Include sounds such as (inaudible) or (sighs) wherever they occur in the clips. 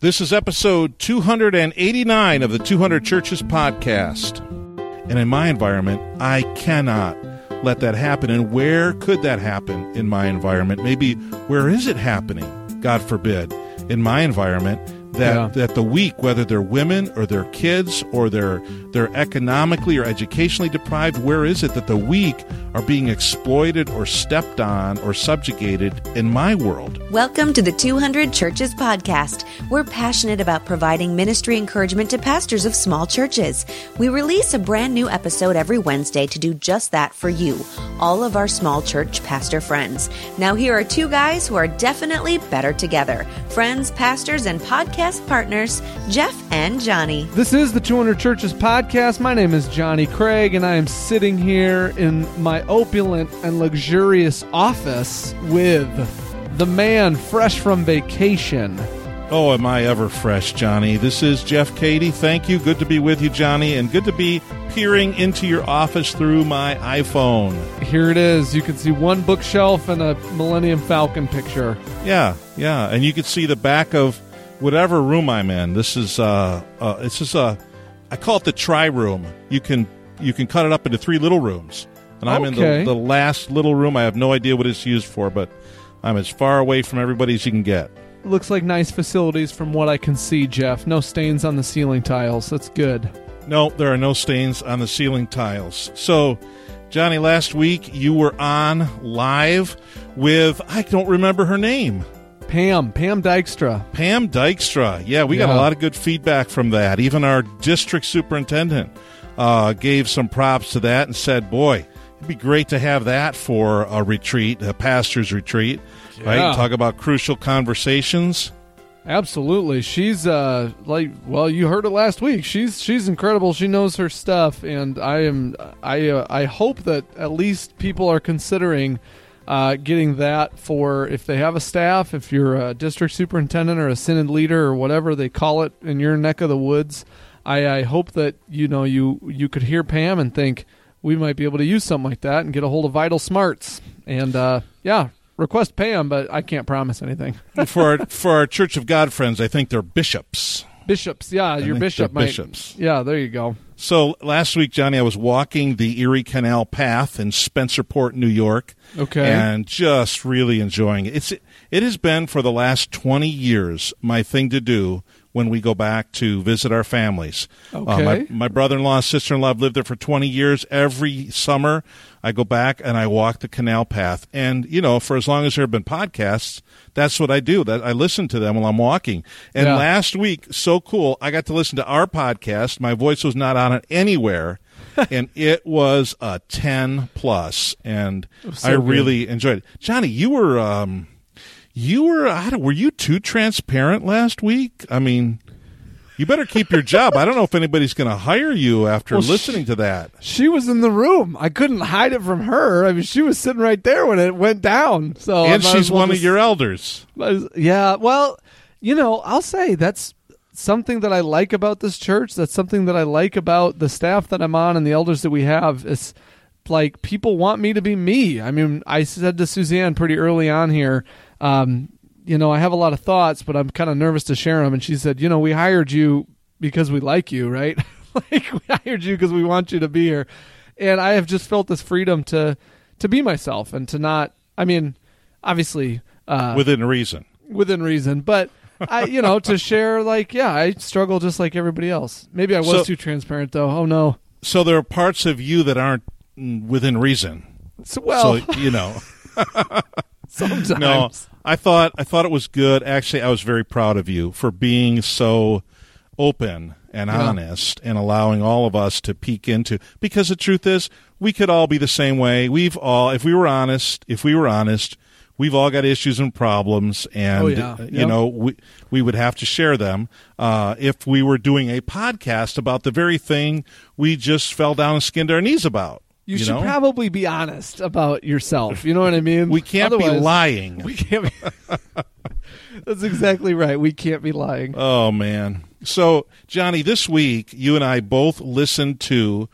This is episode 289 of the 200 Churches podcast. And in my environment, I cannot let that happen. And where could that happen in my environment? Maybe where is it happening? God forbid. In my environment, that Yeah. that the weak, whether they're women or they're kids or they're they're economically or educationally deprived, where is it that the weak are being exploited or stepped on or subjugated in my world? Welcome to the 200 Churches Podcast. We're passionate about providing ministry encouragement to pastors of small churches. We release a brand new episode every Wednesday to do just that for you, all of our small church pastor friends. Now, here are two guys who are definitely better together friends, pastors, and podcast partners, Jeff and Johnny. This is the 200 Churches podcast. My name is Johnny Craig, and I am sitting here in my opulent and luxurious office with the man fresh from vacation. Oh, am I ever fresh, Johnny? This is Jeff Cady. Thank you. Good to be with you, Johnny, and good to be peering into your office through my iPhone. Here it is. You can see one bookshelf and a Millennium Falcon picture. Yeah, yeah, and you can see the back of whatever room I'm in. This is uh, uh this is a I call it the tri room. You can you can cut it up into three little rooms, and I'm in the, the last little room. I have no idea what it's used for, but I'm as far away from everybody as you can get. Looks like nice facilities from what I can see, Jeff. No stains on the ceiling tiles. That's good. No, there are no stains on the ceiling tiles. So, Johnny, last week you were on live with I don't remember her name. Pam, Pam Dykstra. Pam Dykstra. Yeah, we got a lot of good feedback from that. Even our district superintendent uh, gave some props to that and said, "Boy, it'd be great to have that for a retreat, a pastor's retreat, right? Talk about crucial conversations." Absolutely. She's uh like well, you heard it last week. She's she's incredible. She knows her stuff and I am I uh, I hope that at least people are considering uh, getting that for if they have a staff, if you're a district superintendent or a synod leader or whatever they call it in your neck of the woods. I, I hope that you know you you could hear Pam and think we might be able to use something like that and get a hold of Vital Smarts and uh, yeah, request Pam, but I can't promise anything. (laughs) for our, for our Church of God friends, I think they're bishops. Bishops, yeah, your bishop might. bishops. Yeah, there you go. So last week, Johnny, I was walking the Erie Canal Path in Spencerport, New York. Okay. And just really enjoying it. It's it has been for the last twenty years my thing to do when we go back to visit our families. Uh, my Okay. my brother in law, sister in law have lived there for twenty years. Every summer I go back and I walk the canal path. And, you know, for as long as there have been podcasts, that's what I do. That I listen to them while I'm walking. And Yeah. last week, so cool, I got to listen to our podcast. My voice was not on it anywhere. (laughs) and it was a 10 plus and so I good. really enjoyed it. Johnny, you were um you were I don't, were you too transparent last week? I mean, you better keep your job. I don't know if anybody's going to hire you after Well, listening to that. She was in the room. I couldn't hide it from her. I mean, she was sitting right there when it went down. So and she's well one of your elders. Yeah. Well, you know, I'll say that's something that I like about this church. That's something that I like about the staff that I'm on and the elders that we have. It's like people want me to be me. I mean, I said to Suzanne pretty early on here, um, you know, I have a lot of thoughts, but I'm kind of nervous to share them. And she said, you know, we hired you because we like you, right? (laughs) like we hired you because we want you to be here. And I have just felt this freedom to to be myself and to not. I mean, obviously, uh, within reason. within reason, but I, you know, to share like, yeah, I struggle just like everybody else. Maybe I was So- too transparent though. Oh no. So there are parts of you that aren't within reason. So, well, so you know. (laughs) sometimes. No, I thought I thought it was good. Actually, I was very proud of you for being so open and Yeah. honest and allowing all of us to peek into because the truth is we could all be the same way. We've all if we were honest, if we were honest, we've all got issues and problems and Oh, yeah. uh, you know we we would have to share them uh, if we were doing a podcast about the very thing we just fell down and skinned our knees about. You, should know? probably be honest about yourself. You know what I mean? (laughs) we can't be lying. We can't be. (laughs) That's exactly right. We can't be lying. Oh man. So, Johnny, this week you and I both listened to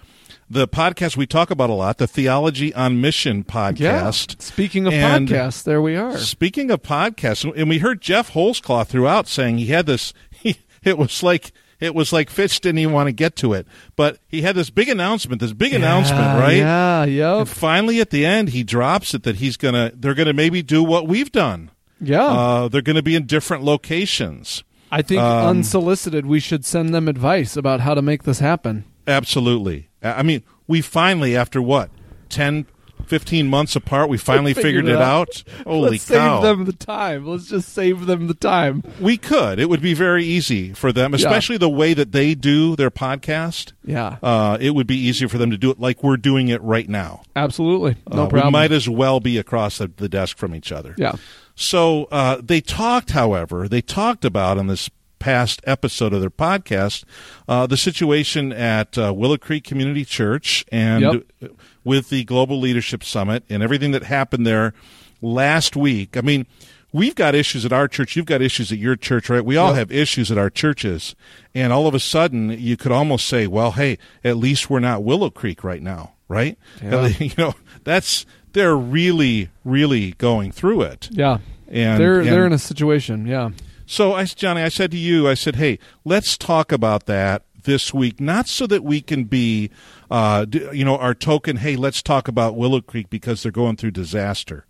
the podcast we talk about a lot, the Theology on Mission podcast. Yeah. Speaking of And- podcasts, there we are. Speaking of podcasts, and we heard Jeff Holsclaw throughout saying he had this. (laughs) He, it was like it was like Fitch didn't even want to get to it, but he had this big announcement. This big announcement, right? Yeah, yep. And finally, at the end, he drops it that he's gonna. They're gonna maybe do what we've done. Yeah. Uh, they're gonna be in different locations. I think um, unsolicited, we should send them advice about how to make this happen. Absolutely. I mean, we finally, after what, 10, 15 months apart, we finally Figured figured, it out. out. Holy Let's cow. save them the time. Let's just save them the time. We could. It would be very easy for them, especially the way that they do their podcast. Yeah, Uh, it would be easier for them to do it like we're doing it right now. absolutely. No Uh, problem. We might as well be across the, the desk from each other. yeah. So uh, they talked, however, they talked about in this past episode of their podcast uh, the situation at uh, Willow Creek Community Church and Yep. With the Global Leadership Summit and everything that happened there last week. I mean, we've got issues at our church. You've got issues at your church, right? We all Yep. have issues at our churches. And all of a sudden, you could almost say, well, hey, at least we're not Willow Creek right now, right? Yeah. (laughs) You know, that's. They're really, really going through it. Yeah. And they're and they're in a situation. Yeah. so, I, Johnny, I said to you, I said, hey, let's talk about that this week, not so that we can be, uh, you know, our token. Hey, let's talk about Willow Creek because they're going through disaster,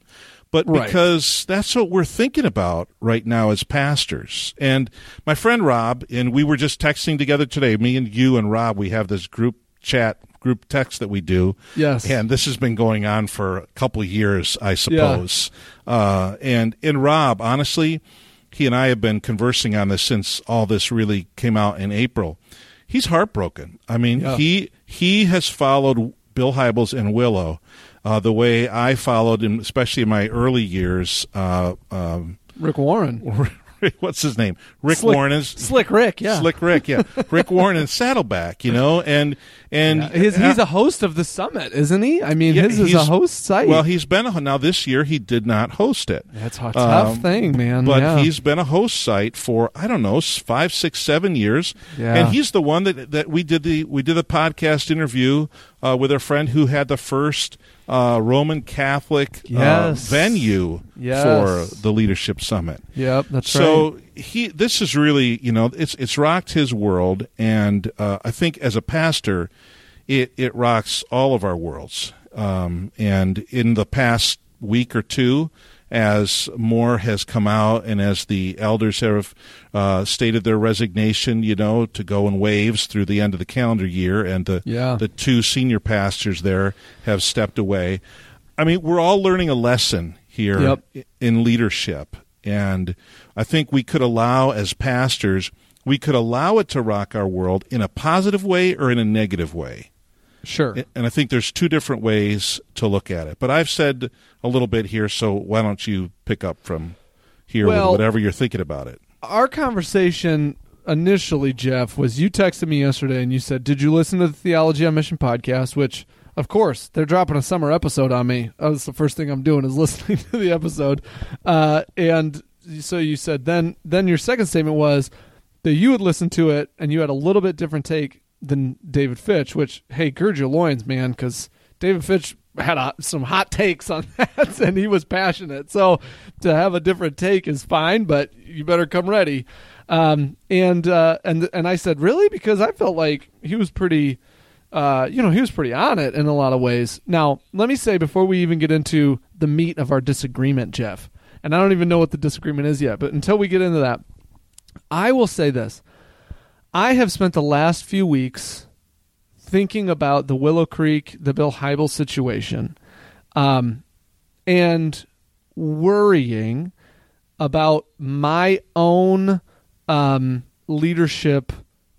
but Right. because that's what we're thinking about right now as pastors. And my friend Rob, and we were just texting together today. Me and you and Rob, we have this group chat. Group text that we do, Yes. and this has been going on for a couple of years, I suppose. Uh, and and Rob, honestly, he and I have been conversing on this since all this really came out in April. He's heartbroken. I mean, Yeah. he he has followed Bill Hybels and Willow uh, the way I followed him, especially in my early years. Uh, um, Rick Warren. (laughs) (laughs) what's his name? Rick Slick- Warren is Slick Rick. Yeah. Slick Rick, yeah, (laughs) Rick Warren and Saddleback, you know, and and Yeah. His, he's a host of the summit, isn't he? I mean, Yeah, his is a host site. Well, he's been a, now this year. He did not host it. That's a tough Um, thing, man. But yeah. he's been a host site for I don't know five, six, seven years, Yeah. and he's the one that that we did the we did the podcast interview uh, with a friend who had the first uh, Roman Catholic uh, venue Yes. for the leadership summit. Yep, that's so right. So he this is really you know it's it's rocked his world, and uh, I think as a pastor, it it rocks all of our worlds. Um, and in the past week or two, as more has come out, and as the elders have uh, stated their resignation, you know, to go in waves through the end of the calendar year, and the Yeah. the two senior pastors there have stepped away. I mean, we're all learning a lesson here Yep. in leadership. And I think we could allow, as pastors, we could allow it to rock our world in a positive way or in a negative way. Sure. And I think there's two different ways to look at it. But I've said a little bit here, so why don't you pick up from here Well- with whatever you're thinking about it? Our conversation initially, Jeff, was you texted me yesterday and you said, Did you listen to the Theology on Mission podcast? Which, of course, they're dropping a summer episode on me. That's the first thing I'm doing is (laughs) listening to the episode. Uh, and so you said, then, then your second statement was that you had listened to it and you had a little bit different take than David Fitch, which, hey, gird your loins, man, because David Fitch had a, some hot takes on (laughs) that and he was passionate. So to have a different take is fine, but you better come ready. Um, and uh, and and I said, really, because I felt like he was pretty, uh, you know, he was pretty on it in a lot of ways. Now, let me say before we even get into the meat of our disagreement, Jeff, and I don't even know what the disagreement is yet, but until we get into that, I will say this: I have spent the last few weeks thinking about the Willow Creek, the Bill Hybel situation, um, and worrying about my own um, leadership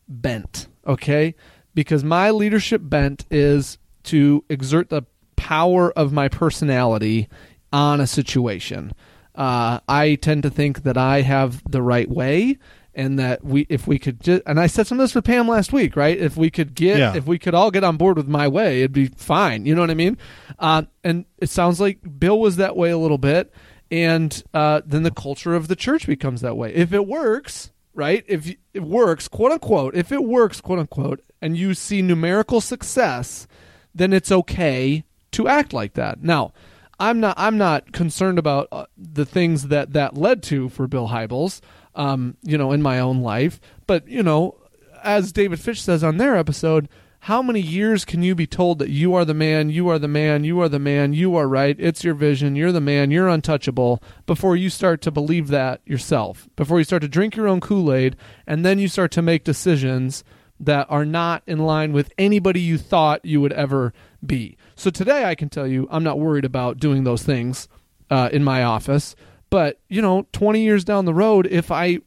bent. Okay, because my leadership bent is to exert the power of my personality on a situation. Uh, I tend to think that I have the right way, and that we, if we could just, and I said some of this with Pam last week, right? If we could get, Yeah. if we could all get on board with my way, it'd be fine. You know what I mean? Uh, and it sounds like Bill was that way a little bit, and uh, then the culture of the church becomes that way. If it works, right? If it works, quote unquote, if it works, quote unquote, and you see numerical success, then it's okay to act like that. Now, I'm not I'm not concerned about uh, the things that that led to for Bill Hybels, um, you know, in my own life, but you know, as David Fitch says on their episode, how many years can you be told that you are the man, you are the man, you are the man, you are right, it's your vision, you're the man, you're untouchable, before you start to believe that yourself, before you start to drink your own Kool Aid, and then you start to make decisions that are not in line with anybody you thought you would ever be. So today I can tell you I'm not worried about doing those things uh, in my office. But, you know, 20 years down the road, if I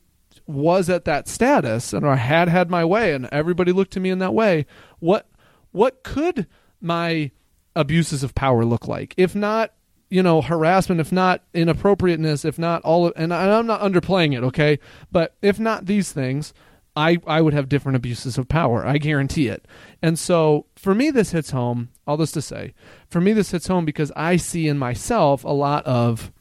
was at that status and I had had my way and everybody looked to me in that way, what what could my abuses of power look like? If not, you know, harassment, if not inappropriateness, if not all of, and I'm not underplaying it, okay? But if not these things, I, I would have different abuses of power. I guarantee it. And so for me, this hits home. All this to say, for me, this hits home because I see in myself a lot of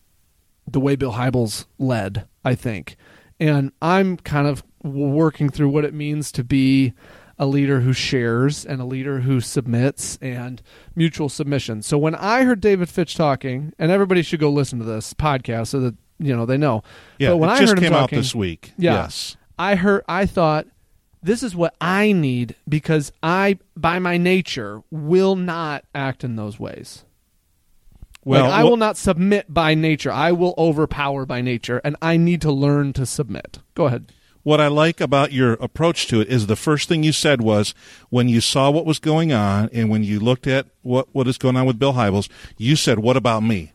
the way Bill Hybels led, I think. And I'm kind of working through what it means to be a leader who shares and a leader who submits and mutual submission. So when I heard David Fitch talking, and everybody should go listen to this podcast so that you know they know. Yeah, but when I heard him came talking, out this week. Yeah. Yes. I heard I thought this is what I need because I by my nature will not act in those ways. Well, like, I will not submit by nature. I will overpower by nature and I need to learn to submit. Go ahead. what I like about your approach to it is the first thing you said was when you saw what was going on and when you looked at what, what is going on with Bill Hybels, you said, What about me?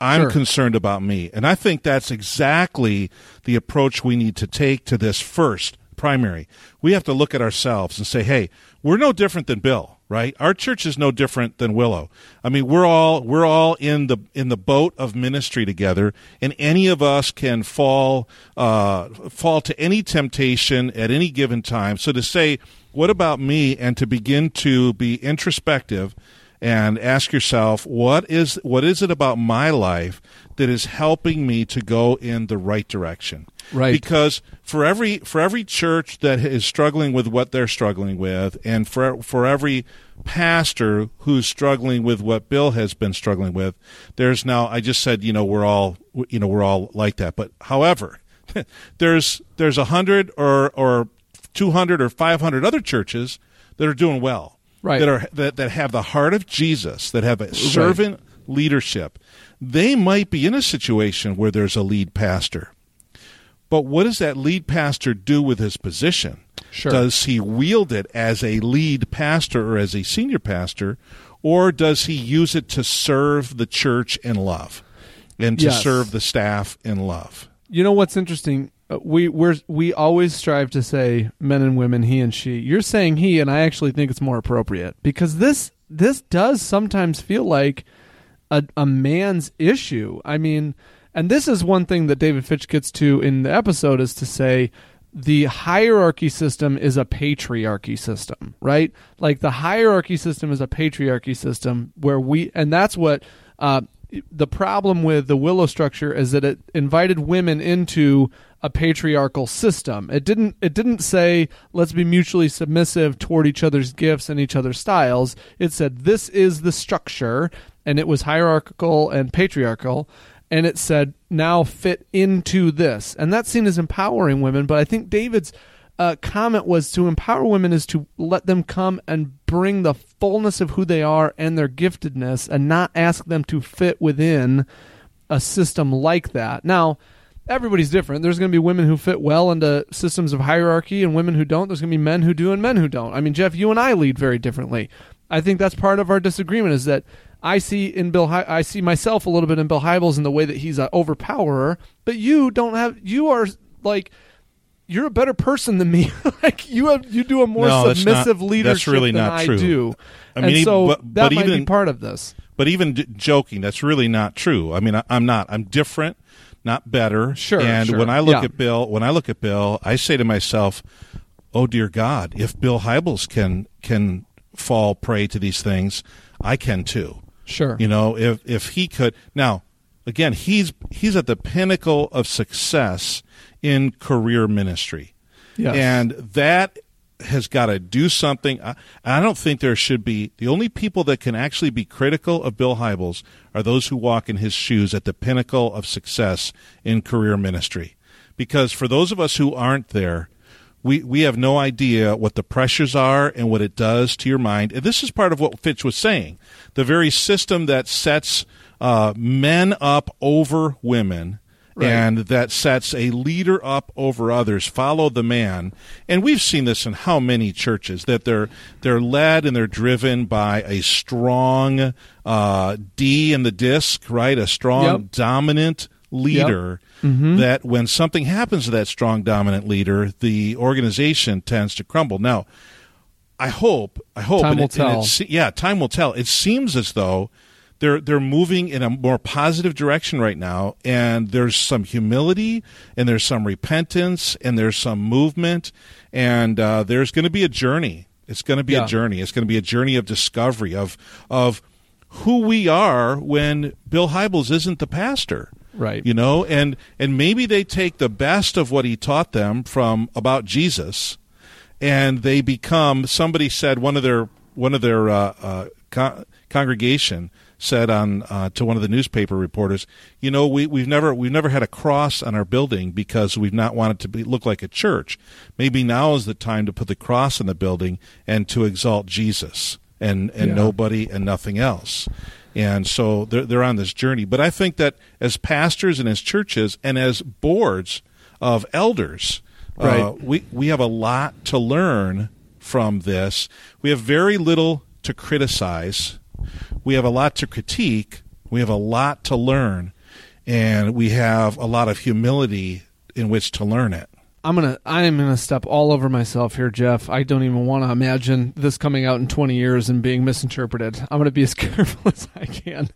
I'm Sure. concerned about me. And I think that's exactly the approach we need to take to this first primary. We have to look at ourselves and say, hey, we're no different than Bill, right? Our church is no different than Willow. I mean, we're all we're all in the in the boat of ministry together, and any of us can fall uh, fall to any temptation at any given time. So to say, what about me, and to begin to be introspective and ask yourself what is what is it about my life that is helping me to go in the right direction? Right. because for every for every church that is struggling with what they're struggling with and for for every pastor who's struggling with what Bill has been struggling with there's now I just said you know we're all you know we're all like that. But however (laughs) there's there's a 100 or or 200 or 500 other churches that are doing well Right. that are that, that have the heart of Jesus, that have a servant leadership, they might be in a situation where there's a lead pastor. But what does that lead pastor do with his position? Sure. Does he wield it as a lead pastor or as a senior pastor, or does he use it to serve the church in love and to Yes. serve the staff in love? You know what's interesting? Uh, We we're, we always strive to say men and women, he and she. You're saying he, and I actually think it's more appropriate because this this does sometimes feel like a, a man's issue. I mean, and this is one thing that David Fitch gets to in the episode is to say the hierarchy system is a patriarchy system, right? Like the hierarchy system is a patriarchy system where we, and that's what uh, the problem with the Willow structure is that it invited women into a patriarchal system. It didn't. It didn't say let's be mutually submissive toward each other's gifts and each other's styles. It said this is the structure, and it was hierarchical and patriarchal and it said now fit into this and that's seen as empowering women but i think david's uh, comment was to empower women is to let them come and bring the fullness of who they are and their giftedness and not ask them to fit within a system like that now everybody's different there's going to be women who fit well into systems of hierarchy and women who don't there's going to be men who do and men who don't i mean jeff you and i lead very differently i think that's part of our disagreement is that I see in Bill. Hy- I see myself a little bit in Bill Hybels in the way that he's an overpowerer, but you don't have. You are like you're a better person than me. (laughs) like you have, you do a more No, submissive not- leadership that's really than not I true. do. I and mean, so but- that but might be part of this. But even d- joking, that's really not true. I mean, I, I'm not. I'm different, not better. Sure, And sure. when I look Yeah. at Bill, when I look at Bill, I say to myself, "Oh dear God, if Bill Hybels can can fall prey to these things, I can too." Sure. You know, if if he could now, again, he's he's at the pinnacle of success in career ministry. Yes. and that has got to do something. I, I don't think there should be the only people that can actually be critical of Bill Hybels are those who walk in his shoes at the pinnacle of success in career ministry. Because for those of us who aren't there, we, we have no idea what the pressures are and what it does to your mind. And this is part of what Fitch was saying. The very system that sets uh, men up over women Right. and that sets a leader up over others. Follow the man, and we've seen this in how many churches that they're they're led and they're driven by a strong uh, D in the disc, right? A strong Yep. dominant leader. That when something happens to that strong dominant leader, the organization tends to crumble. Now, I hope, I hope, Time and will it- tell. it yeah, time will tell. It seems as though they're they're moving in a more positive direction right now, and there's some humility, and there's some repentance, and there's some movement, and uh, there's going to be a journey. It's going to be Yeah. a journey. It's going to be a journey of discovery of of who we are when Bill Hybels isn't the pastor Right. you know and and maybe they take the best of what he taught them from about jesus and they become somebody said one of their one of their uh, uh, con- congregation said on uh, to one of the newspaper reporters you know we, we've never we've never had a cross on our building because we've not wanted to be, look like a church maybe now is the time to put the cross on the building and to exalt jesus and and Yeah. nobody and nothing else and so they're, they're on this journey. But I think that as pastors and as churches and as boards of elders, uh, we, we have a lot to learn from this. We have very little to criticize. We have a lot to critique. We have a lot to learn. And we have a lot of humility in which to learn it. I'm gonna I am gonna step all over myself here, Jeff. I don't even want to imagine this coming out in 20 years and being misinterpreted. I'm gonna be as (laughs) careful as I can.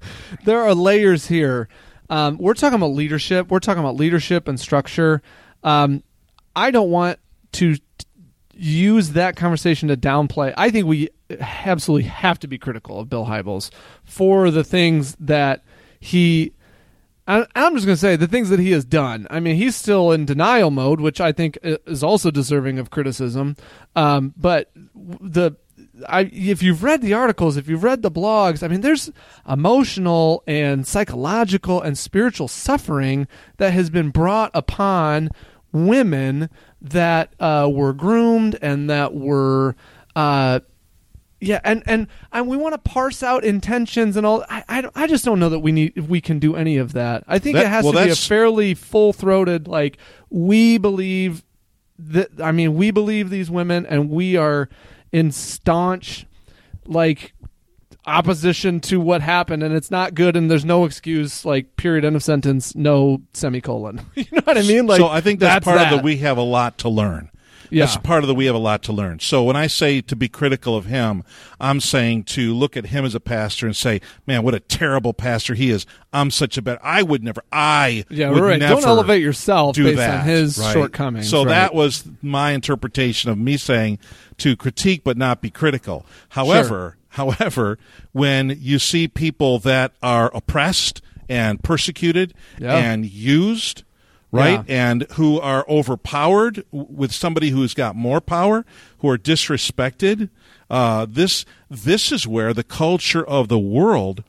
There are layers here. Um, we're talking about leadership. We're talking about leadership and structure. Um, I don't want to t- use that conversation to downplay. I think we absolutely have to be critical of Bill Hybels for the things that he I'm just going to say the things that he has done. I mean, he's still in denial mode, which I think is also deserving of criticism. Um, but the I, if you've read the articles, if you've read the blogs, I mean, there's emotional and psychological and spiritual suffering that has been brought upon women that uh, were groomed and that were uh, yeah, and and and we want to parse out intentions and all. I, I, I just don't know that we need if we can do any of that. I think That- it has well, to be a fairly full throated like we believe that. I mean, we believe these women, and we are in staunch like opposition to what happened, and it's not good, and there's no excuse. Like period, end of sentence, no semicolon. (laughs) you know what I mean? Like so I think that's, part of that. the we have a lot to learn. Yeah. That's part of the we have a lot to learn. So when I say to be critical of him, I'm saying to look at him as a pastor and say, "Man, what a terrible pastor he is. I'm such a bad. I would never. I Yeah, right. Don't elevate yourself do based that, on his right? shortcomings. So right. that was my interpretation of me saying to critique but not be critical. However, however, when you see people that are oppressed and persecuted Yeah. and used right? Yeah. And who are overpowered with somebody who's got more power, who are disrespected. Uh, this this is where the culture of the world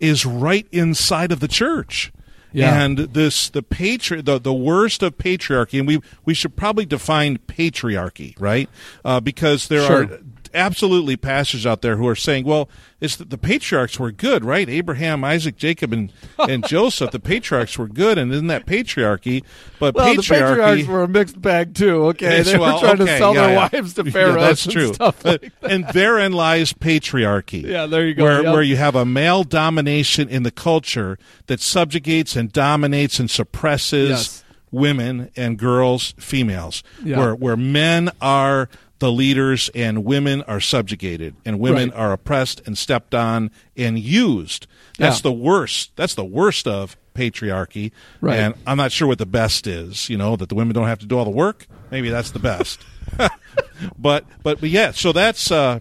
is right inside of the church. Yeah. And this the patri- the the worst of patriarchy, and we we should probably define patriarchy, right? Uh, because there Sure. are absolutely pastors out there who are saying, well, it's the, the patriarchs were good, right? Abraham, Isaac, Jacob, and, and (laughs) Joseph, the patriarchs were good, and isn't that patriarchy? But Well, the patriarchs were a mixed bag too. Okay, they well, were trying okay, to sell yeah, their yeah. wives to Yeah, pharaohs. that's and true. Stuff uh, like that. and therein lies patriarchy. (laughs) Yeah, there you go. Where, Yep. where you have a male domination in the culture that subjugates and dominates and suppresses Yes. women and girls, females. Yeah. Where where men are the leaders and women are subjugated and women Right. are oppressed and stepped on and used. That's Yeah. the worst. That's the worst of patriarchy. Right. And I'm not sure what the best is. You know that the women don't have to do all the work. Maybe that's the best. (laughs) but but but yeah. So that's uh,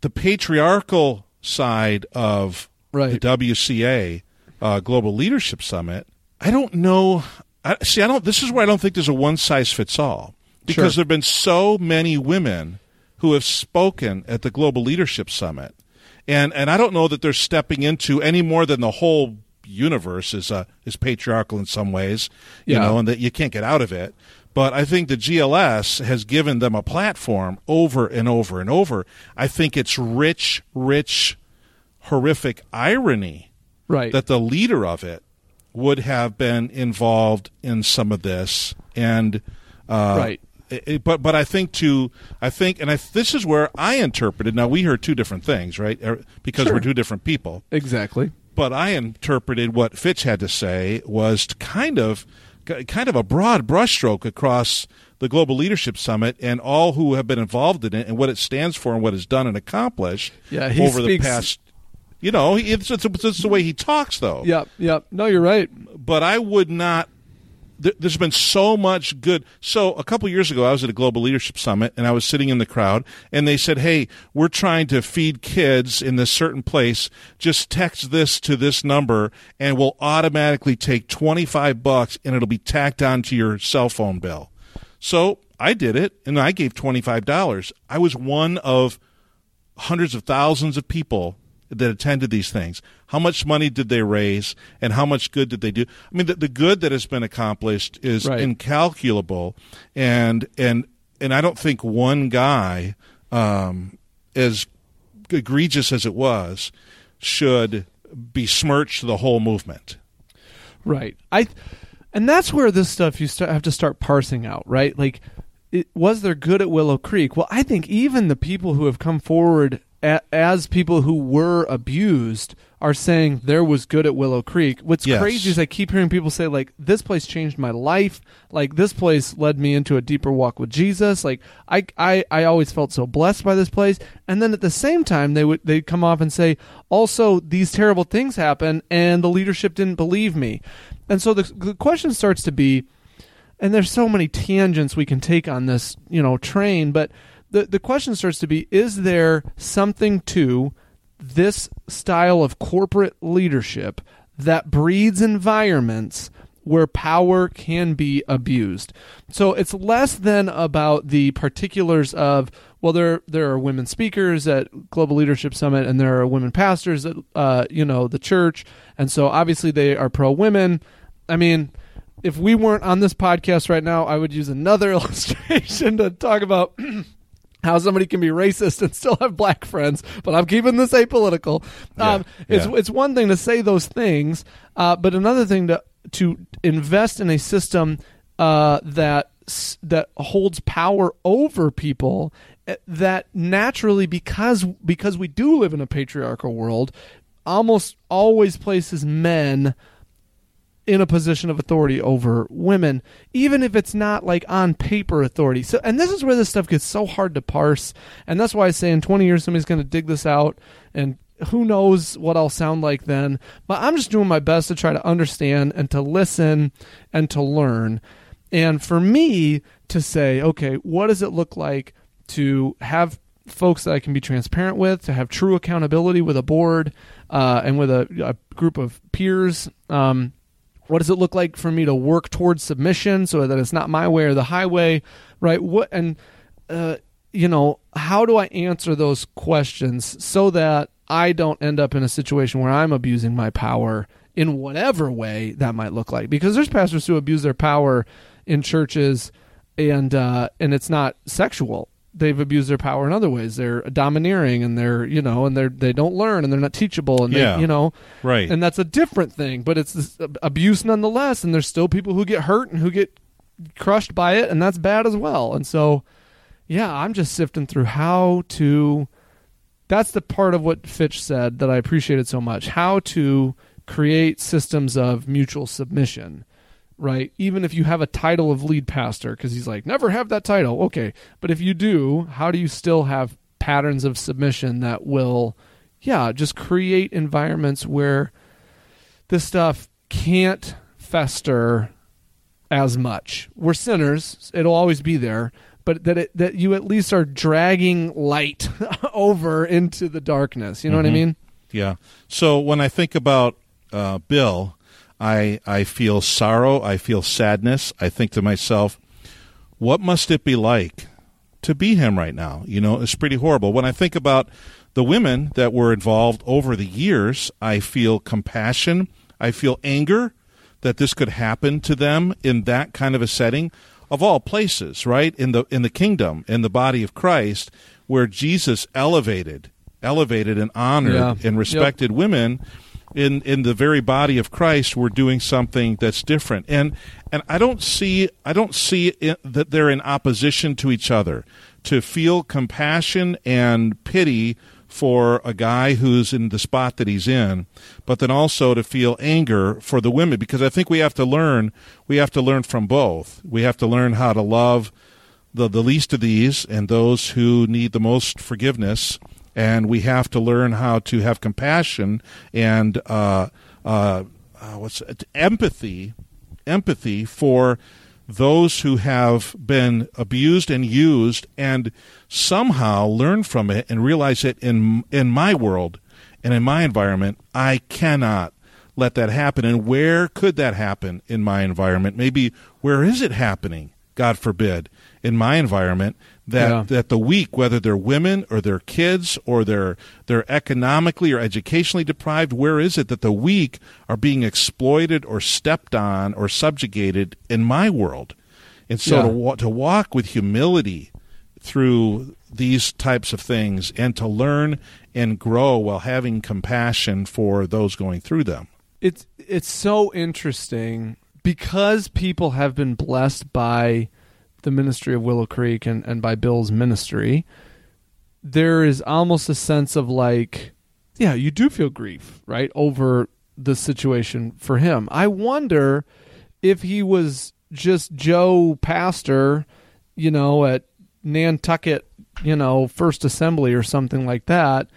the patriarchal side of Right. the WCA uh, Global Leadership Summit. I don't know. I, see, I don't. This is where I don't think there's a one size fits all. Because Sure. there have been so many women who have spoken at the Global Leadership Summit, and and I don't know that they're stepping into any more than the whole universe is uh, is patriarchal in some ways, you Yeah. know, and that you can't get out of it. But I think the GLS has given them a platform over and over and over. I think it's rich, rich, horrific irony Right. that the leader of it would have been involved in some of this and uh, Right. It- it- but but I think to I think and I, this is where I interpreted. Now we heard two different things, right? Er, Because Sure. we're two different people. exactly. But I interpreted what Fitch had to say was to kind of kind of a broad brushstroke across the Global Leadership Summit and all who have been involved in it and what it stands for and what it's done and accomplished Yeah, over speaks- the past. You know, it's, it's, it's the way he talks, though Yep. Yep. No, you're right. but I would not. There, there's been so much good. So a couple years ago, I was at a global leadership summit, and I was sitting in the crowd, and they said, "Hey, we're trying to feed kids in this certain place. Just text this to this number, and we'll automatically take 25 bucks, and it'll be tacked onto your cell phone bill." So I did it, and I gave 25 dollars. I was one of hundreds of thousands of people that attended these things. How much money did they raise, and how much good did they do? I mean, the, the good that has been accomplished is Right. incalculable, and and and I don't think one guy, um, as egregious as it was, should besmirch the whole movement. Right. I and that's where this stuff you start, have to start parsing out, right? Like it, was there good at Willow Creek? Well, I think even the people who have come forward a, as people who were abused are saying there was good at Willow Creek. What's Yes. crazy is I keep hearing people say like this place changed my life. Like this place led me into a deeper walk with Jesus. Like I I I always felt so blessed by this place. And then at the same time they would they'd come off and say also these terrible things happen and the leadership didn't believe me. And so the the question starts to be and there's so many tangents we can take on this, you know, train, but the the question starts to be is there something to this style of corporate leadership that breeds environments where power can be abused. So it's less than about the particulars of well there there are women speakers at Global Leadership Summit and there are women pastors at uh, you know the church and so obviously they are pro women. I mean, if we weren't on this podcast right now, I would use another (laughs) illustration to talk about (clears throat) how somebody can be racist and still have black friends. But I'm keeping this apolitical. um, it's yeah. it's one thing to say those things, uh, but another thing to to invest in a system uh, that that holds power over people uh, that naturally because because we do live in a patriarchal world almost always places men in a position of authority over women, even if it's not like on paper authority. So, and this is where this stuff gets so hard to parse, and that's why I say in 20 years somebody's going to dig this out, and who knows what I'll sound like then. But I'm just doing my best to try to understand and to listen and to learn, and for me to say, okay, what does it look like to have folks that I can be transparent with, to have true accountability with a board uh, and with a, a group of peers. Um, what does it look like for me to work towards submission so that it's not my way or the highway, right? What and uh, you know, how do I answer those questions so that I don't end up in a situation where I'm abusing my power in whatever way that might look like? Because there's pastors who abuse their power in churches, and uh, and it's not sexual. They've abused their power in other ways. They're domineering, and they're you know, and they're they don't learn, and they're not teachable, and Yeah. they, you know, Right. and that's a different thing but it's abuse nonetheless and there's still people who get hurt and who get crushed by it and that's bad as well and so yeah i'm just sifting through how to that's the part of what fitch said that i appreciated so much how to create systems of mutual submission right even if you have a title of lead pastor because he's like never have that title okay but if you do how do you still have patterns of submission that will yeah just create environments where this stuff can't fester as much. We're sinners; it'll always be there, but that it, that you at least are dragging light (laughs) over into the darkness. You know what I Mhm. mean? Yeah. So when I think about uh, Bill, I I feel sorrow. I feel sadness. I think to myself, what must it be like to be him right now? You know, it's pretty horrible. When I think about the women that were involved over the years, I feel compassion, I feel anger that this could happen to them in that kind of a setting of all places, right? In the in the kingdom, in the body of Christ, where Jesus elevated, elevated and honored Yeah. and respected women in in the very body of Christ we're doing something that's different. And and I don't see I don't see it, that they're in opposition to each other. To feel compassion and pity for a guy who's in the spot that he's in but then also to feel anger for the women. Because I think we have to learn we have to learn from both. We have to learn how to love the the least of these and those who need the most forgiveness and we have to learn how to have compassion and uh, uh, uh, what's it? empathy, empathy for those who have been abused and used, and somehow learn from it and realize that in in my world and in my environment, I cannot let that happen. And where could that happen in my environment? Maybe where is it happening? God forbid, in my environment, that Yeah. that the weak, whether they're women or they're kids or they're they're economically or educationally deprived, where is it that the weak are being exploited or stepped on or subjugated in my world? And so Yeah. to wa- to walk with humility through these types of things and to learn and grow while having compassion for those going through them. it's it's so interesting because people have been blessed by the ministry of Willow Creek and, and by Bill's ministry, there is almost a sense of like, yeah, you do feel grief, right, over the situation for him. I wonder if he was just Joe Pastor, you know, at Nantucket, you know, First Assembly or something like that,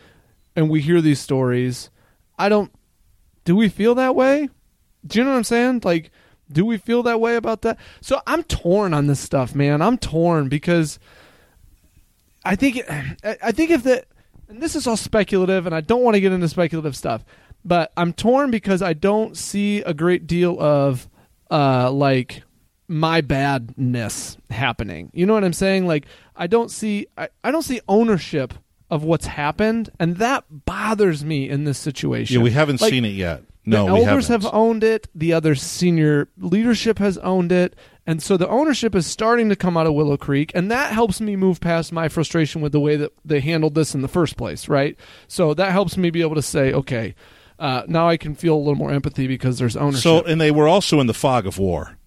and we hear these stories. I don't do we feel that way? Do you know what I'm saying? Like, do we feel that way about that? So I'm torn on this stuff, man. I'm torn because I think I think if the and this is all speculative, and I don't want to get into speculative stuff, but I'm torn because I don't see a great deal of uh like my badness happening. You know what I'm saying? Like I don't see I, I don't see ownership of what's happened, and that bothers me in this situation. Yeah, we haven't Like, seen it yet. No, the elders have owned it. The other senior leadership has owned it, and so the ownership is starting to come out of Willow Creek, and that helps me move past my frustration with the way that they handled this in the first place, right? So that helps me be able to say, okay, uh, now I can feel a little more empathy because there's ownership. So, and they were also in the fog of war.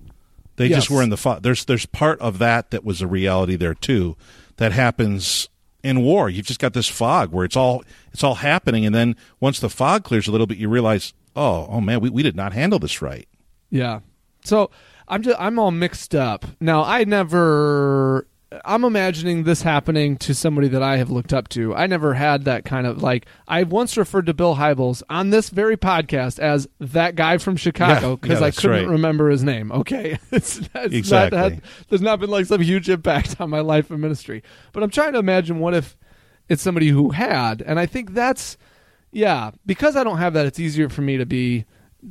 They just were in the fog. There's there's part of that that was a reality there too, that happens in war. You've just got this fog where it's all it's all happening, and then once the fog clears a little bit, you realize, oh, oh man, we, we did not handle this right. Yeah. So I'm just I'm all mixed up. Now I never I'm imagining this happening to somebody that I have looked up to. I never had that kind of like I once referred to Bill Hybels on this very podcast as that guy from Chicago because yeah, I couldn't right. remember his name. Okay. (laughs) it's, it's Exactly. Not had, there's not been like some huge impact on my life and ministry. But I'm trying to imagine what if it's somebody who had and I think that's yeah, because I don't have that, it's easier for me to be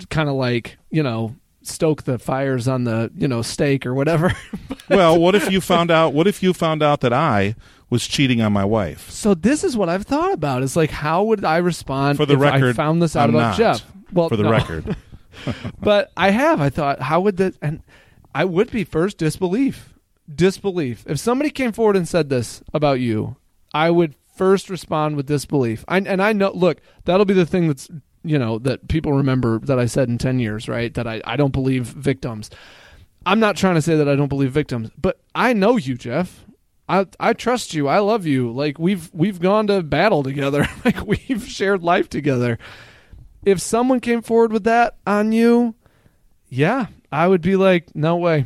kind of like, you know, stoke the fires on the, you know, steak or whatever. (laughs) Well, what if you found out? What if you found out that I was cheating on my wife? so this is what I've thought about. Is like, how would I respond For the if I record, found this out I'm about not. Jeff? Well, For the no. record, (laughs) but I have. I thought, how would that? And I would be first disbelief. Disbelief. If somebody came forward and said this about you, I would first respond with disbelief. I, and I know, look, that'll be the thing that's you know that people remember that I said in ten years, right? That I I don't believe victims. I'm not trying to say that I don't believe victims, but I know you, Jeff. I I trust you. I love you. Like we've we've gone to battle together. (laughs) like we've shared life together. If someone came forward with that on you, yeah, I would be like, no way,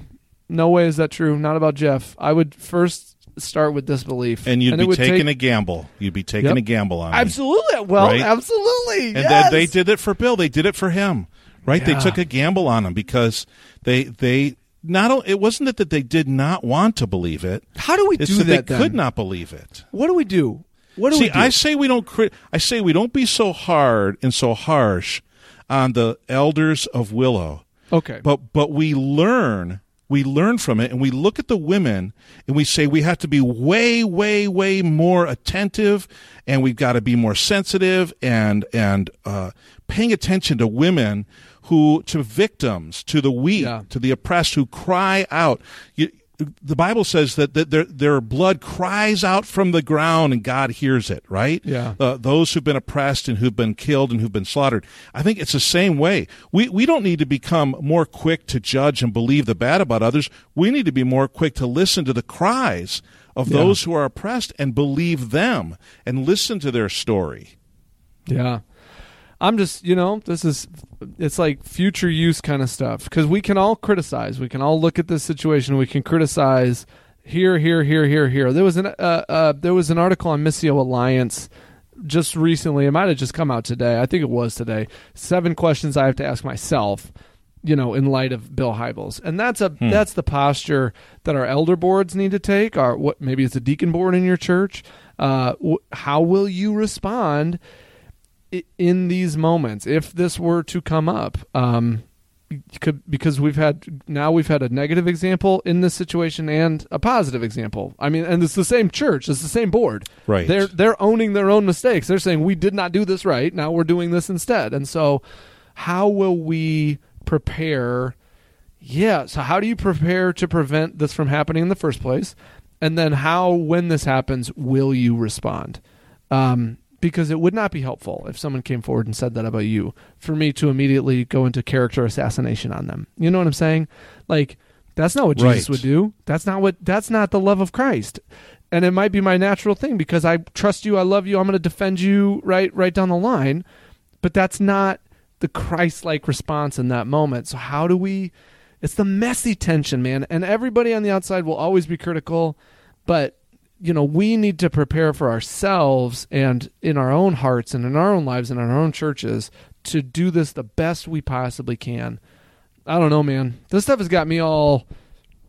no way is that true. Not about Jeff. I would first start with disbelief, and you'd it be taking take- a gamble. You'd be taking Yep. a gamble on absolutely. Well, Right? absolutely. And yes. then they did it for Bill. They did it for him, right? They took a gamble on him because they they not. It wasn't that that they did not want to believe it. How do we do that that? they then? could not believe it. What do we do? What do See, we do? I say we don't. I say we don't be so hard and so harsh on the elders of Willow. okay, But but we learn we learn from it and we look at the women and we say we have to be way, way, way more attentive and we've got to be more sensitive and, and, uh, paying attention to women who, to victims, to the weak, Yeah. to the oppressed who cry out. You, the Bible says that, that their, their blood cries out from the ground and God hears it, right? Yeah. Uh, those who've been oppressed and who've been killed and who've been slaughtered. I think it's the same way. We, we don't need to become more quick to judge and believe the bad about others. We need to be more quick to listen to the cries of Yeah. those who are oppressed and believe them and listen to their story. Yeah. I'm just, you know, this is, it's like future use kind of stuff because we can all criticize. We can all look at this situation. We can criticize here, here, here, here, here. There was an, uh, uh, there was an article on Missio Alliance just recently. It might have just come out today. I think it was today. Seven questions I have to ask myself, you know, in light of Bill Hybels, and that's a that's the posture that our elder boards need to take. Or what maybe it's a deacon board in your church. Uh, wh- how will you respond? In these moments if this were to come up um could, because we've had now we've had a negative example in this situation and a positive example. I mean, and it's the same church, it's the same board. Right. They're they're owning their own mistakes. They're saying we did not do this right. Now we're doing this instead. And so, how will we prepare? Yeah. So how do you prepare to prevent this from happening in the first place? And then how, when this happens, will you respond? Um, because it would not be helpful if someone came forward and said that about you for me to immediately go into character assassination on them. You know what I'm saying? Like that's not what Jesus Right. would do. That's not what that's not the love of Christ. And it might be my natural thing because I trust you, I love you, I'm going to defend you right right down the line, but that's not the Christ-like response in that moment. So how do we it's the messy tension, man. And everybody on the outside will always be critical, but you know, we need to prepare for ourselves and in our own hearts and in our own lives and in our own churches to do this the best we possibly can. I don't know, man. This stuff has got me all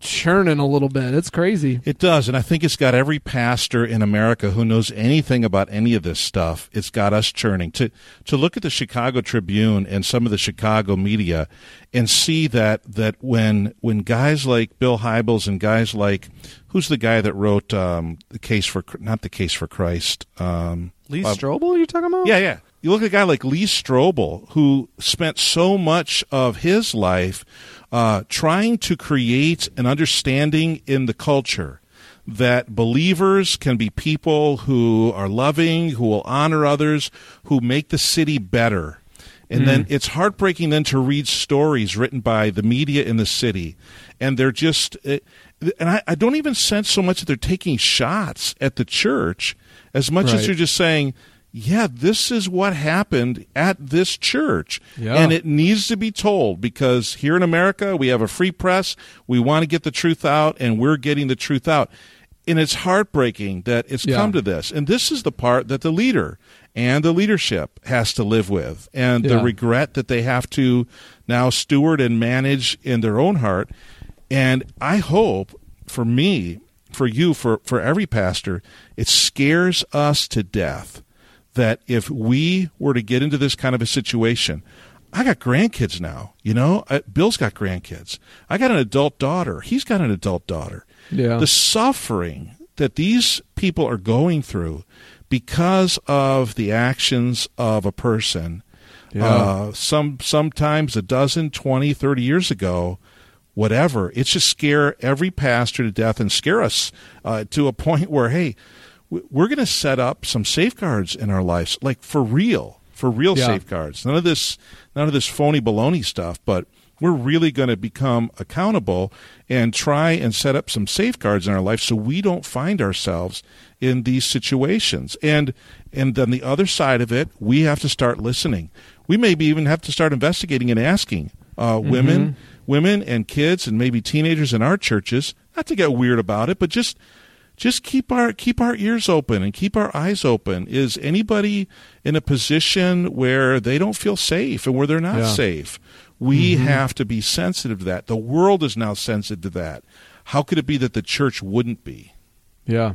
churning a little bit. It's crazy. It does, and I think it's got every pastor in America who knows anything about any of this stuff. It's got us churning to to look at the Chicago Tribune and some of the Chicago media and see that that when when guys like Bill Hybels and guys like who's the guy that wrote um, the case for not the case for Christ. Um, Lee uh, Strobel, you're talking about? yeah, yeah. You look at a guy like Lee Strobel, who spent so much of his life uh, trying to create an understanding in the culture that believers can be people who are loving, who will honor others, who make the city better. And then it's heartbreaking then to read stories written by the media in the city, and they're just, eh, and I, I don't even sense so much that they're taking shots at the church as much as Right. you're just saying, yeah, this is what happened at this church. Yeah. And it needs to be told because here in America, we have a free press. We want to get the truth out, and we're getting the truth out. And it's heartbreaking that it's Yeah. come to this. And this is the part that the leader and the leadership has to live with, and the regret that they have to now steward and manage in their own heart. And I hope for me, for you, for, for every pastor, it scares us to death that if we were to get into this kind of a situation, I got grandkids now, you know, I, Bill's got grandkids. I got an adult daughter. He's got an adult daughter. Yeah. The suffering that these people are going through because of the actions of a person, Yeah. uh, some sometimes a dozen, 20, 30 years ago, whatever. It's just scare every pastor to death and scare us uh, to a (laughs) point where, hey, we're going to set up some safeguards in our lives, like for real, for real Yeah. safeguards. None of this, none of this phony baloney stuff, but we're really going to become accountable and try and set up some safeguards in our life so we don't find ourselves in these situations. And and then the other side of it, we have to start listening. We maybe even have to start investigating and asking uh, women, women and kids, and maybe teenagers in our churches, not to get weird about it, but just just keep our keep our ears open and keep our eyes open. Is anybody in a position where they don't feel safe and where they're not Yeah. safe? We mm-hmm. have to be sensitive to that. The world is now sensitive to that. How could it be that the church wouldn't be? Yeah.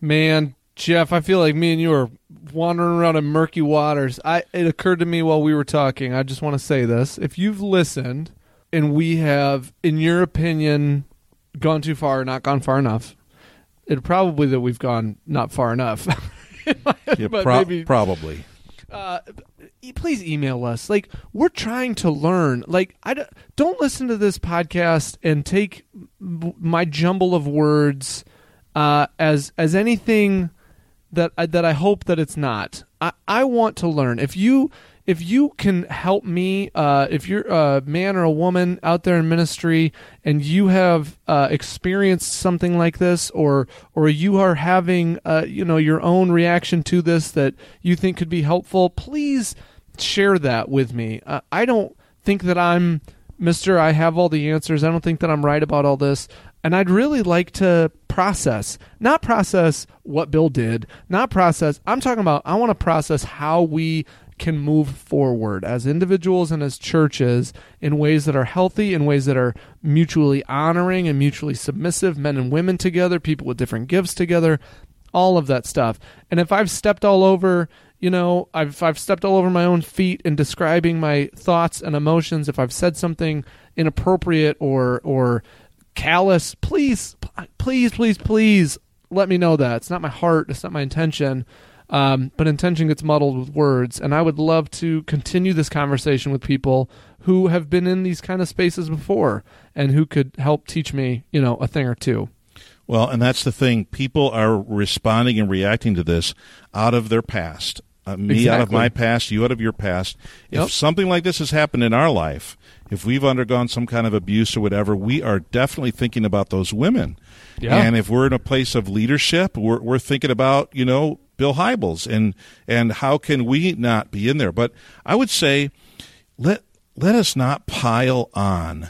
Man, Jeff, I feel like me and you are wandering around in murky waters. I it occurred to me while we were talking. I just want to say this. If you've listened and we have, in your opinion, gone too far, or not gone far enough. It probably that we've gone not far enough. (laughs) Yeah, but pro- maybe probably. uh, please email us. Like we're trying to learn. Like I don't listen to this podcast and take my jumble of words uh, as as anything that I, that I hope that it's not. I, I want to learn. If you if you can help me, uh, if you're a man or a woman out there in ministry and you have uh, experienced something like this, or or you are having uh, you know your own reaction to this that you think could be helpful, please share that with me. Uh, I don't think that I'm Mister. I have all the answers. I don't think that I'm right about all this. And I'd really like to process, not process what Bill did, not process. I'm talking about, I want to process how we can move forward as individuals and as churches in ways that are healthy, in ways that are mutually honoring and mutually submissive, men and women together, people with different gifts together, all of that stuff. And if I've stepped all over, you know, I've I've stepped all over my own feet in describing my thoughts and emotions, if I've said something inappropriate or or callous, please, please, please, please let me know that. It's not my heart. It's not my intention. Um, but intention gets muddled with words. And I would love to continue this conversation with people who have been in these kind of spaces before and who could help teach me, you know, a thing or two. Well, and that's the thing. People are responding and reacting to this out of their past. Uh, me out of my past, you out of your past. Yep. If something like this has happened in our life, if we've undergone some kind of abuse or whatever, we are definitely thinking about those women. Yeah. And if we're in a place of leadership, we're, we're thinking about, you know, Bill Hybels and, and how can we not be in there? But I would say, let, let us not pile on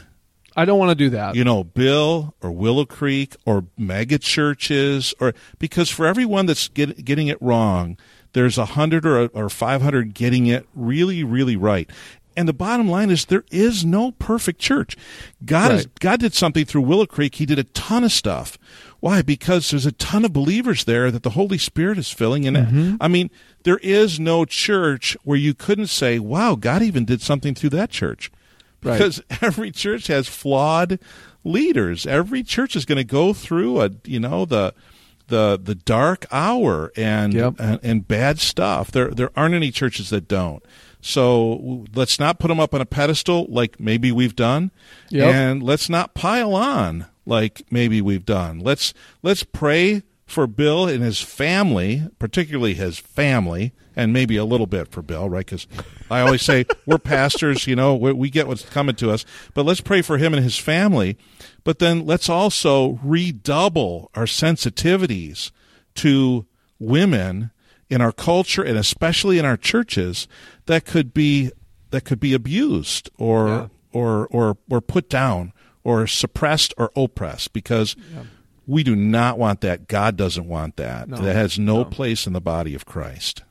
I don't want to do that. you know, Bill or Willow Creek or mega churches, or because for everyone that's get, getting it wrong, there's a hundred or or five hundred getting it really, really right. And the bottom line is there is no perfect church. God is God did something through Willow Creek. He did a ton of stuff. Why? Because there's a ton of believers there that the Holy Spirit is filling. And uh, mm-hmm. I mean, there is no church where you couldn't say, "Wow, God even did something through that church." Right. because (laughs) every church has flawed leaders. Every church is going to go through a you know the the the dark hour and Yep. and, and bad stuff. There there aren't any churches that don't. So let's not put them up on a pedestal like maybe we've done, Yep. and let's not pile on like maybe we've done. Let's let's pray for Bill and his family, particularly his family, and maybe a little bit for Bill, right? Because I always say (laughs) we're pastors, you know, we, we get what's coming to us. But let's pray for him and his family. But then let's also redouble our sensitivities to women in our culture and especially in our churches that could be that could be abused or Yeah. or or or put down or suppressed or oppressed because we do not want that. God doesn't want that. No. that has no, No. place in the body of Christ.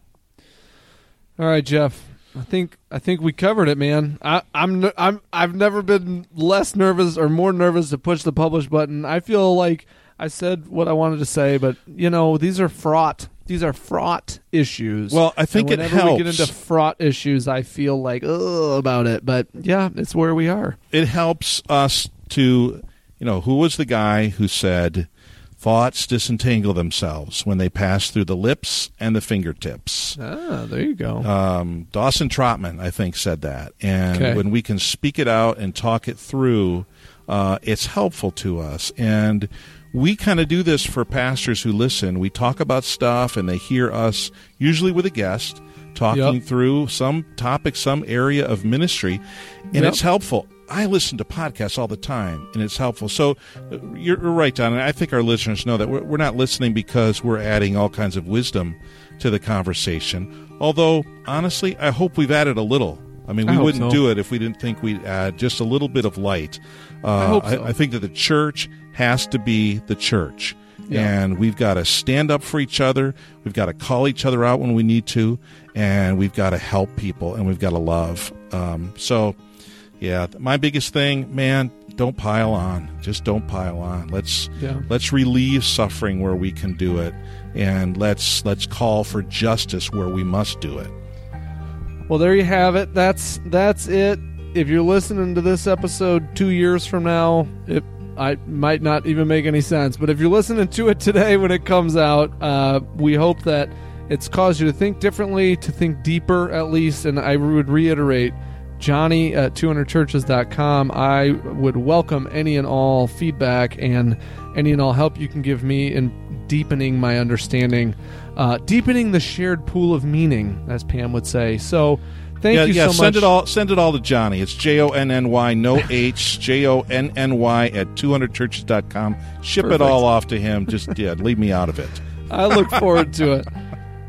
All right, Jeff. I think I think we covered it, man. I, I'm I'm I've never been less nervous or more nervous to push the publish button. I feel like I said what I wanted to say, but you know these are fraught. These are fraught issues. Well, I think And it whenever we get into fraught issues, I feel like ugh about it. But yeah, it's where we are. It helps us to, you know, who was the guy who said thoughts disentangle themselves when they pass through the lips and the fingertips? Ah, there you go. um, Dawson Trotman, I think, said that. And Okay. when we can speak it out and talk it through, uh, it's helpful to us. And we kind of do this for pastors who listen. We talk about stuff and they hear us, usually with a guest, talking Yep. through some topic, some area of ministry. And Yep. it's helpful. I listen to podcasts all the time, and it's helpful. So uh, you're you're right, Don. I think our listeners know that we're, we're not listening because we're adding all kinds of wisdom to the conversation. Although, honestly, I hope we've added a little. I mean, we hope wouldn't so. do it if we didn't think we'd add just a little bit of light. Uh, I hope so. I, think that the church has to be the church. Yeah. And we've got to stand up for each other. We've got to call each other out when we need to. And we've got to help people and we've got to love. Um, so, yeah, my biggest thing, man, don't pile on. Just don't pile on. Let's Yeah. let's relieve suffering where we can do it, and let's let's call for justice where we must do it. Well, there you have it. That's that's it. if you're listening to this episode two years from now, it I might not even make any sense. But if you're listening to it today when it comes out, uh, we hope that it's caused you to think differently, to think deeper at least. And I would reiterate, Jonny at 200churches.com. I would welcome any and all feedback and any and all help you can give me in deepening my understanding, uh, deepening the shared pool of meaning, as Pam would say. So, thank yeah, you yeah. so send much. it all. Send it all to Jonny. It's J O N N Y, no H, (laughs) J O N N Y at 200churches.com. Ship Perfect. it all off to him. Just yeah, leave me out of it. (laughs) I look forward to it.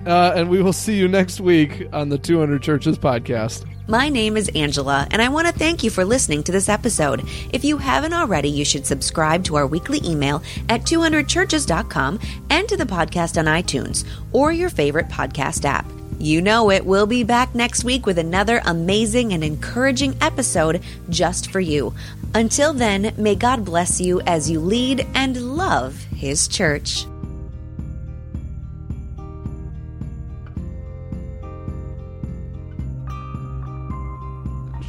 Uh, and we will see you next week on the 200 Churches podcast. My name is Angela, and I want to thank you for listening to this episode. If you haven't already, you should subscribe to our weekly email at 200churches.com and to the podcast on iTunes or your favorite podcast app. You know it. We'll be back next week with another amazing and encouraging episode just for you. Until then, may God bless you as you lead and love His church.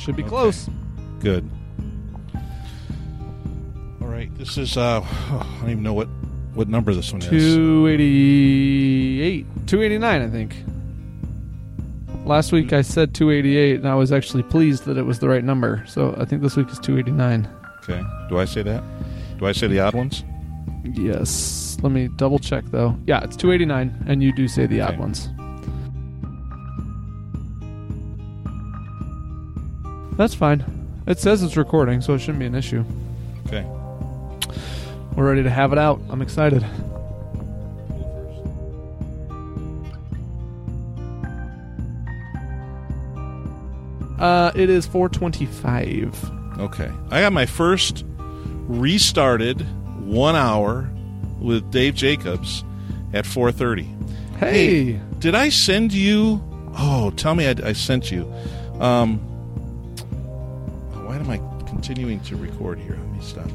Should be Okay. close. Good. All right. This is. uh (sighs) I don't even know what what number this one is. 288. 289, I think. Last week I said 288, and I was actually pleased that it was the right number. So I think this week is 289. Okay. Do I say that? Do I say the odd ones? Yes. Let me double check, though. Yeah, it's 289, and you do say the odd ones. That's fine. It says it's recording, so it shouldn't be an issue. Okay. We're ready to have it out. I'm excited. Uh, it is 425. Okay. I got my first restarted one hour with Dave Jacobs at 4:30. Hey, Did I send you? Oh, tell me I, I sent you. Um, why am I continuing to record here? Let me stop.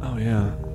oh yeah.